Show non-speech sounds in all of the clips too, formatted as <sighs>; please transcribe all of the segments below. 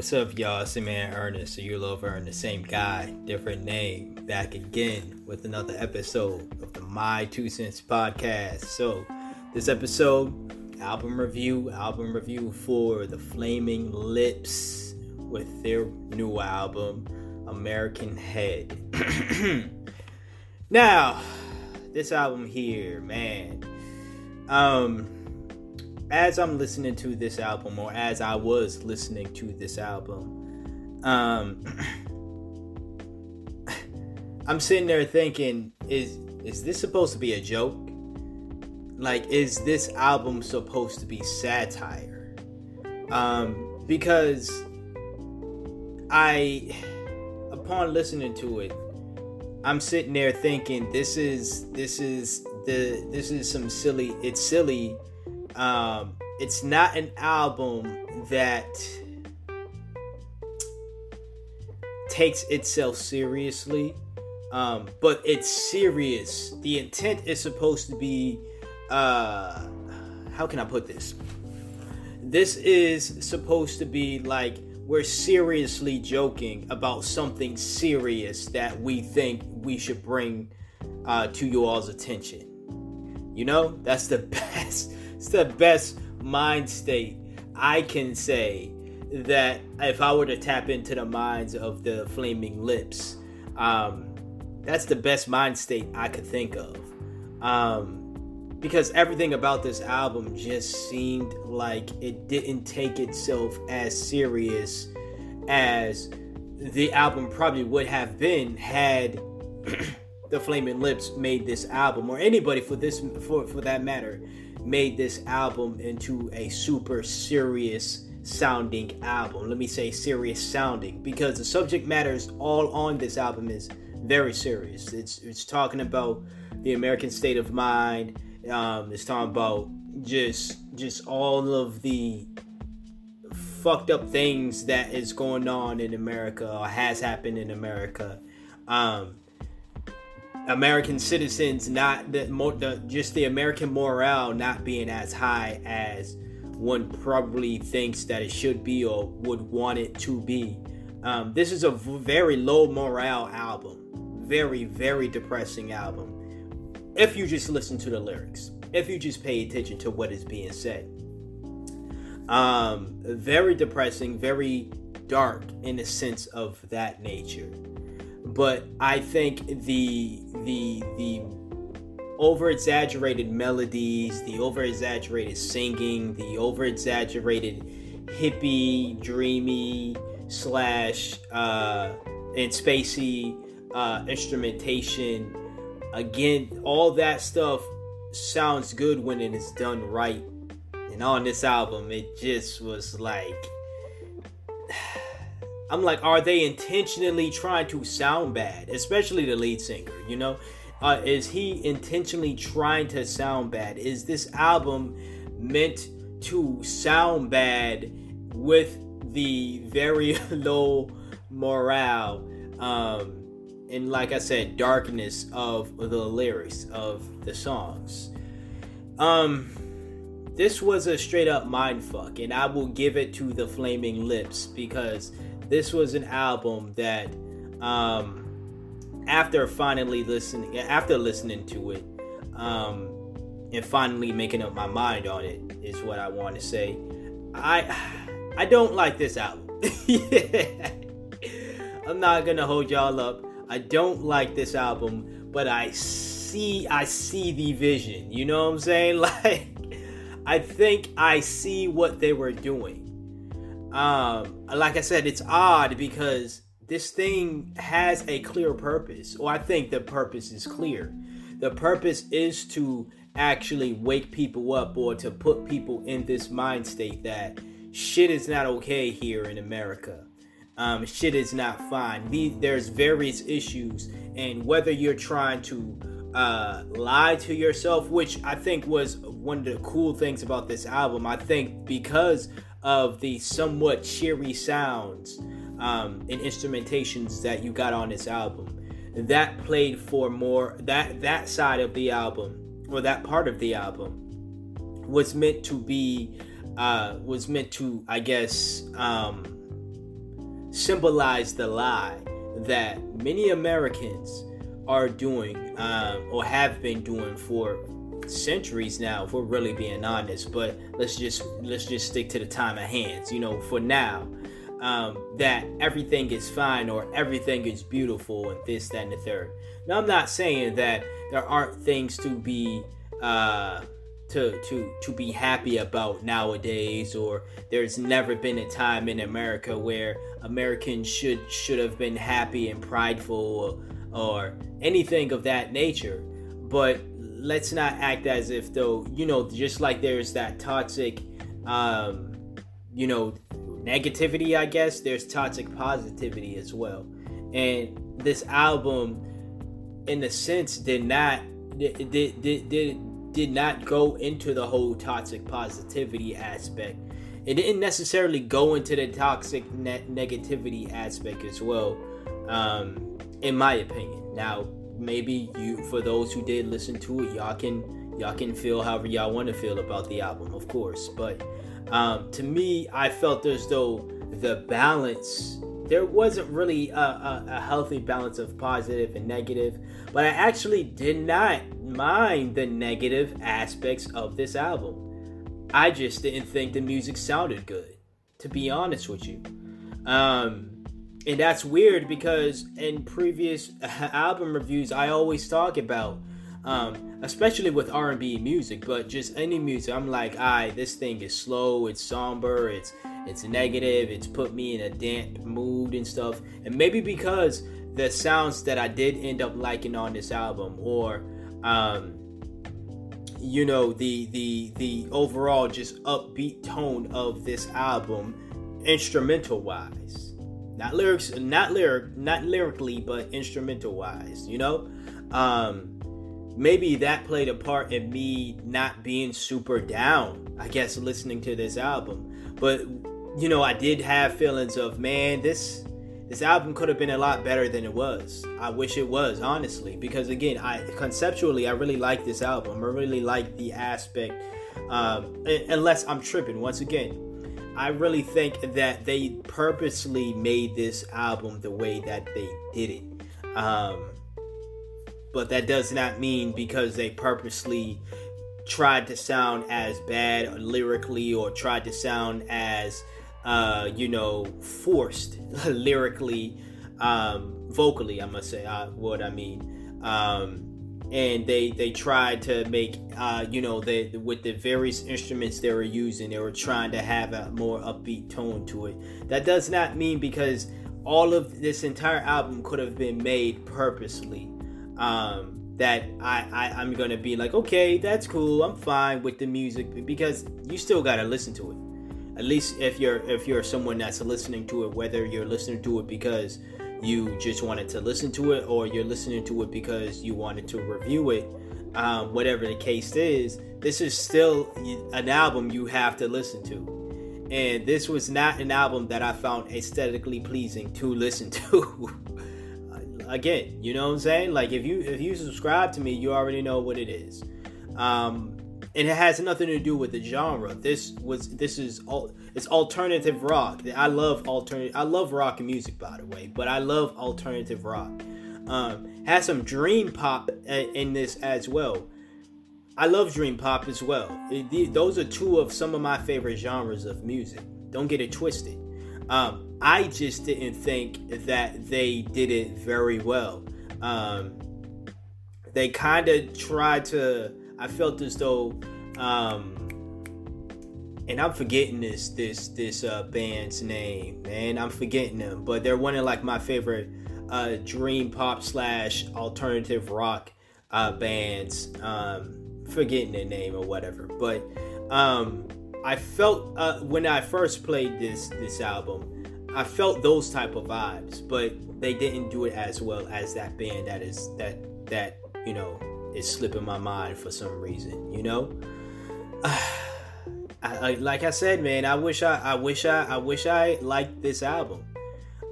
What's up, y'all? It's your man Ernest, so you love the same guy, different name, back again with another episode of the My Two Cents podcast. So, this episode, album review, album review for the Flaming Lips with their new album, American Head. <clears throat> now, this album here, man, um, as I'm listening to this album, or as I was listening to this album, um, <clears throat> I'm sitting there thinking, is is this supposed to be a joke? Like, is this album supposed to be satire? Um, because I, upon listening to it, I'm sitting there thinking, this is this is the this is some silly. It's silly um, it's not an album that takes itself seriously, um, but it's serious. The intent is supposed to be, uh, how can I put this? This is supposed to be like we're seriously joking about something serious that we think we should bring uh, to you all's attention. You know, that's the <laughs> best it's the best mind state I can say that if I were to tap into the minds of the flaming lips, um, that's the best mind state I could think of. Um, because everything about this album just seemed like it didn't take itself as serious as the album probably would have been had <clears throat> the Flaming Lips made this album, or anybody for this for for that matter made this album into a super serious sounding album. Let me say serious sounding because the subject matters all on this album is very serious. It's it's talking about the American state of mind. Um, it's talking about just just all of the fucked up things that is going on in America or has happened in America. Um, American citizens not the, the just the American morale not being as high as one probably thinks that it should be or would want it to be. Um, this is a very low morale album, very very depressing album. If you just listen to the lyrics, if you just pay attention to what is being said, um, very depressing, very dark in a sense of that nature but I think the the the over exaggerated melodies, the over exaggerated singing, the over exaggerated hippie, dreamy slash uh, and spacey uh, instrumentation. Again, all that stuff sounds good when it is done right. And on this album, it just was like I'm like, are they intentionally trying to sound bad? Especially the lead singer, you know? Uh, is he intentionally trying to sound bad? Is this album meant to sound bad with the very <laughs> low morale um, and, like I said, darkness of the lyrics of the songs? Um, this was a straight up mind fuck, and I will give it to the Flaming Lips because this was an album that um, after finally listening after listening to it um, and finally making up my mind on it is what I want to say. I I don't like this album. <laughs> I'm not gonna hold y'all up. I don't like this album, but I see I see the vision. You know what I'm saying? <laughs> Like I think I see what they were doing. Um, like I said, it's odd because this thing has a clear purpose, or I think the purpose is clear. The purpose is to actually wake people up or to put people in this mind state that shit is not okay here in America. Um, shit is not fine. there's various issues, and whether you're trying to uh, lie to yourself, which I think was one of the cool things about this album. I think because of the somewhat cheery sounds um, and instrumentations that you got on this album. That played for more that that side of the album or that part of the album was meant to be uh, was meant to I guess um, symbolize the lie that many Americans are doing um, or have been doing for centuries now if we're really being honest but let's just let's just stick to the time at hands you know for now um, that everything is fine or everything is beautiful and this that and the third. Now i'm not saying that there aren't things to be uh, to to to be happy about nowadays or there's never been a time in America where Americans should should have been happy and prideful or, or anything of that nature. But let's not act as if though you know just like there's that toxic um you know negativity i guess there's toxic positivity as well. And this album in a sense did not did did did, did not go into the whole toxic positivity aspect. It didn't necessarily go into the toxic ne- negativity aspect as well um in my opinion. Now maybe you for those who did listen to it y'all can y'all can feel however y'all want to feel about the album of course. But um, to me i felt as though the balance there wasn't really a, a, a, healthy balance of positive and negative but i actually did not mind the negative aspects of this album. I just didn't think the music sounded good to be honest with you. Um, and that's weird because in previous <laughs> album reviews i always talk about um, especially with r&b music but just any music i'm like i right, this thing is slow it's somber it's it's negative it's put me in a damp mood and stuff. And maybe because the sounds that i did end up liking on this album or um, you know the the the overall just upbeat tone of this album instrumental wise not lyrics not lyric not lyrically but instrumental wise you know? Um maybe that played a part in me not being super down i guess listening to this album. But you know i did have feelings of man this this album could have been a lot better than it was. I wish it was honestly. Because again i conceptually i really like this album. I really like the aspect um, unless i'm tripping. Once again I really think that they purposely made this album the way that they did it. Um, but that does not mean because they purposely tried to sound as bad lyrically or tried to sound as uh, you know forced <laughs> lyrically um, vocally i must say uh, what i mean um, and they they tried to make uh, you know they with the various instruments they were using they were trying to have a more upbeat tone to it. That does not mean because all of this entire album could have been made purposely um, that I, I i'm gonna be like okay that's cool i'm fine with the music because you still gotta listen to it. At least if you're if you're someone that's listening to it whether you're listening to it because you just wanted to listen to it or you're listening to it because you wanted to review it um, whatever the case is this is still an album you have to listen to. And this was not an album that i found aesthetically pleasing to <laughs> listen to. <laughs> Again you know what i'm saying? Like if you if you subscribe to me you already know what it is. Um, and it has nothing to do with the genre. This was this is all it's alternative rock. I love alternative. I love rock and music, by the way, but I love alternative rock. Um, has some dream pop in this as well. I love dream pop as well. It, those are two of some of my favorite genres of music. Don't get it twisted. Um, I just didn't think that they did it very well. Um, they kind of tried to I felt as though, um, and I'm forgetting this this this uh, band's name, man. I'm forgetting them, but they're one of like my favorite uh, dream pop slash alternative rock uh, bands. Um, forgetting their name or whatever, but um, I felt uh, when I first played this this album, I felt those type of vibes, but they didn't do it as well as that band that is that that you know is slipping my mind for some reason, you know? <sighs> I, I, like I said, man, I wish I, I wish I, I wish I liked this album.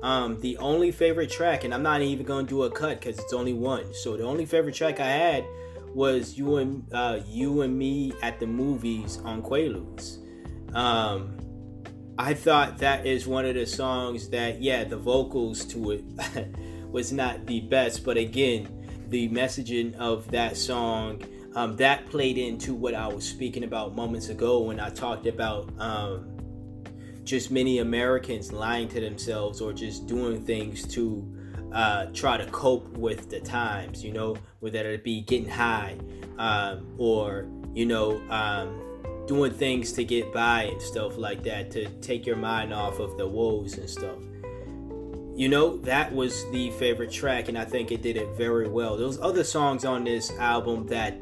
Um, the only favorite track, and I'm not even gonna do a cut because it's only one. So the only favorite track I had was you and uh, you and me at the movies on Quaaludes. Um, I thought that is one of the songs that, yeah, the vocals to it <laughs> was not the best, but again, the messaging of that song um, that played into what I was speaking about moments ago when I talked about um, just many Americans lying to themselves or just doing things to uh, try to cope with the times, you know, whether it be getting high um, or, you know, um, doing things to get by and stuff like that to take your mind off of the woes and stuff. You know, that was the favorite track, and I think it did it very well. there was other songs on this album that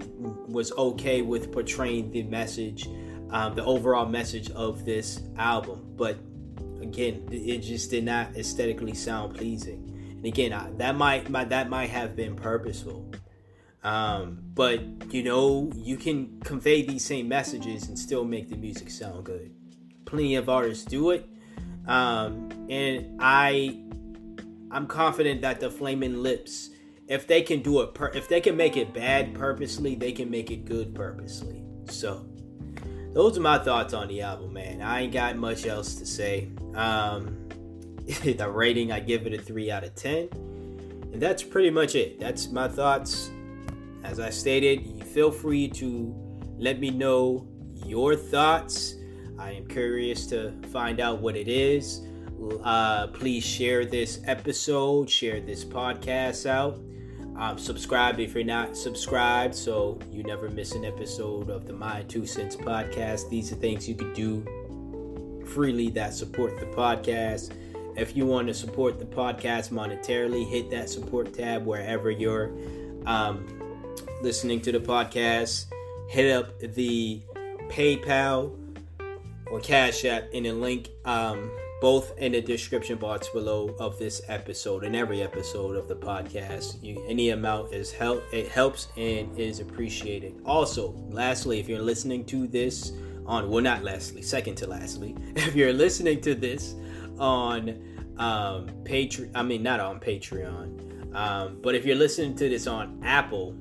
was okay with portraying the message, um, the overall message of this album, but again, it just did not aesthetically sound pleasing. And again, I, that might, that might have been purposeful. Um, but you know, you can convey these same messages and still make the music sound good. Plenty of artists do it, um, and I, I'm confident that the Flaming Lips, if they can do it, per- if they can make it bad purposely, they can make it good purposely. So, those are my thoughts on the album, man. I ain't got much else to say. Um, <laughs> the rating, I give it a three out of ten, and that's pretty much it. That's my thoughts as I stated, feel free to let me know your thoughts. I am curious to find out what it is. Uh, please share this episode, share this podcast out. Um, subscribe if you're not subscribed so you never miss an episode of the My Two Cents podcast. These are things you could do freely that support the podcast. If you want to support the podcast monetarily, hit that support tab wherever you're um, listening to the podcast, hit up the PayPal or Cash App in the link, um, both in the description box below of this episode and every episode of the podcast. You, any amount is help. It helps and is appreciated. Also, lastly, if you're listening to this on well, not lastly, second to lastly, <laughs> if you're listening to this on um, Patreon, I mean not on Patreon, um, but if you're listening to this on Apple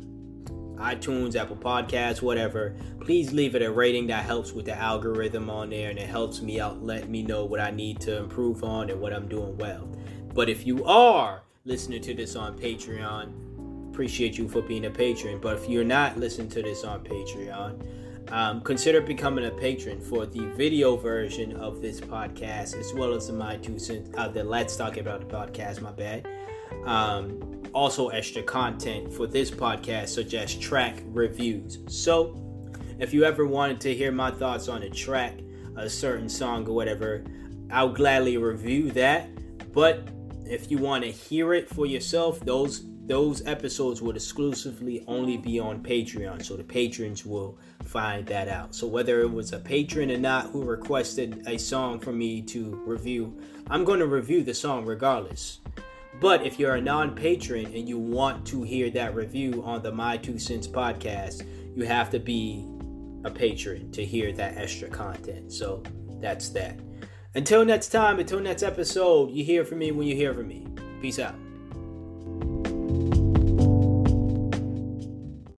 iTunes, Apple Podcasts, whatever, please leave it a rating that helps with the algorithm on there and it helps me out, let me know what I need to improve on and what I'm doing well. But if you are listening to this on Patreon, appreciate you for being a patron. But if you're not listening to this on Patreon, um, consider becoming a patron for the video version of this podcast as well as the My Two Cents, uh, the Let's Talk About the podcast, my bad. Um, also extra content for this podcast, such as track reviews. So, if you ever wanted to hear my thoughts on a track, a certain song, or whatever, I'll gladly review that. But if you want to hear it for yourself, those those episodes would exclusively only be on Patreon, so the patrons will find that out. So whether it was a patron or not who requested a song for me to review, I'm going to review the song regardless. But if you're a non patron and you want to hear that review on the My Two Cents podcast, you have to be a patron to hear that extra content. So that's that. Until next time, until next episode, you hear from me when you hear from me. Peace out.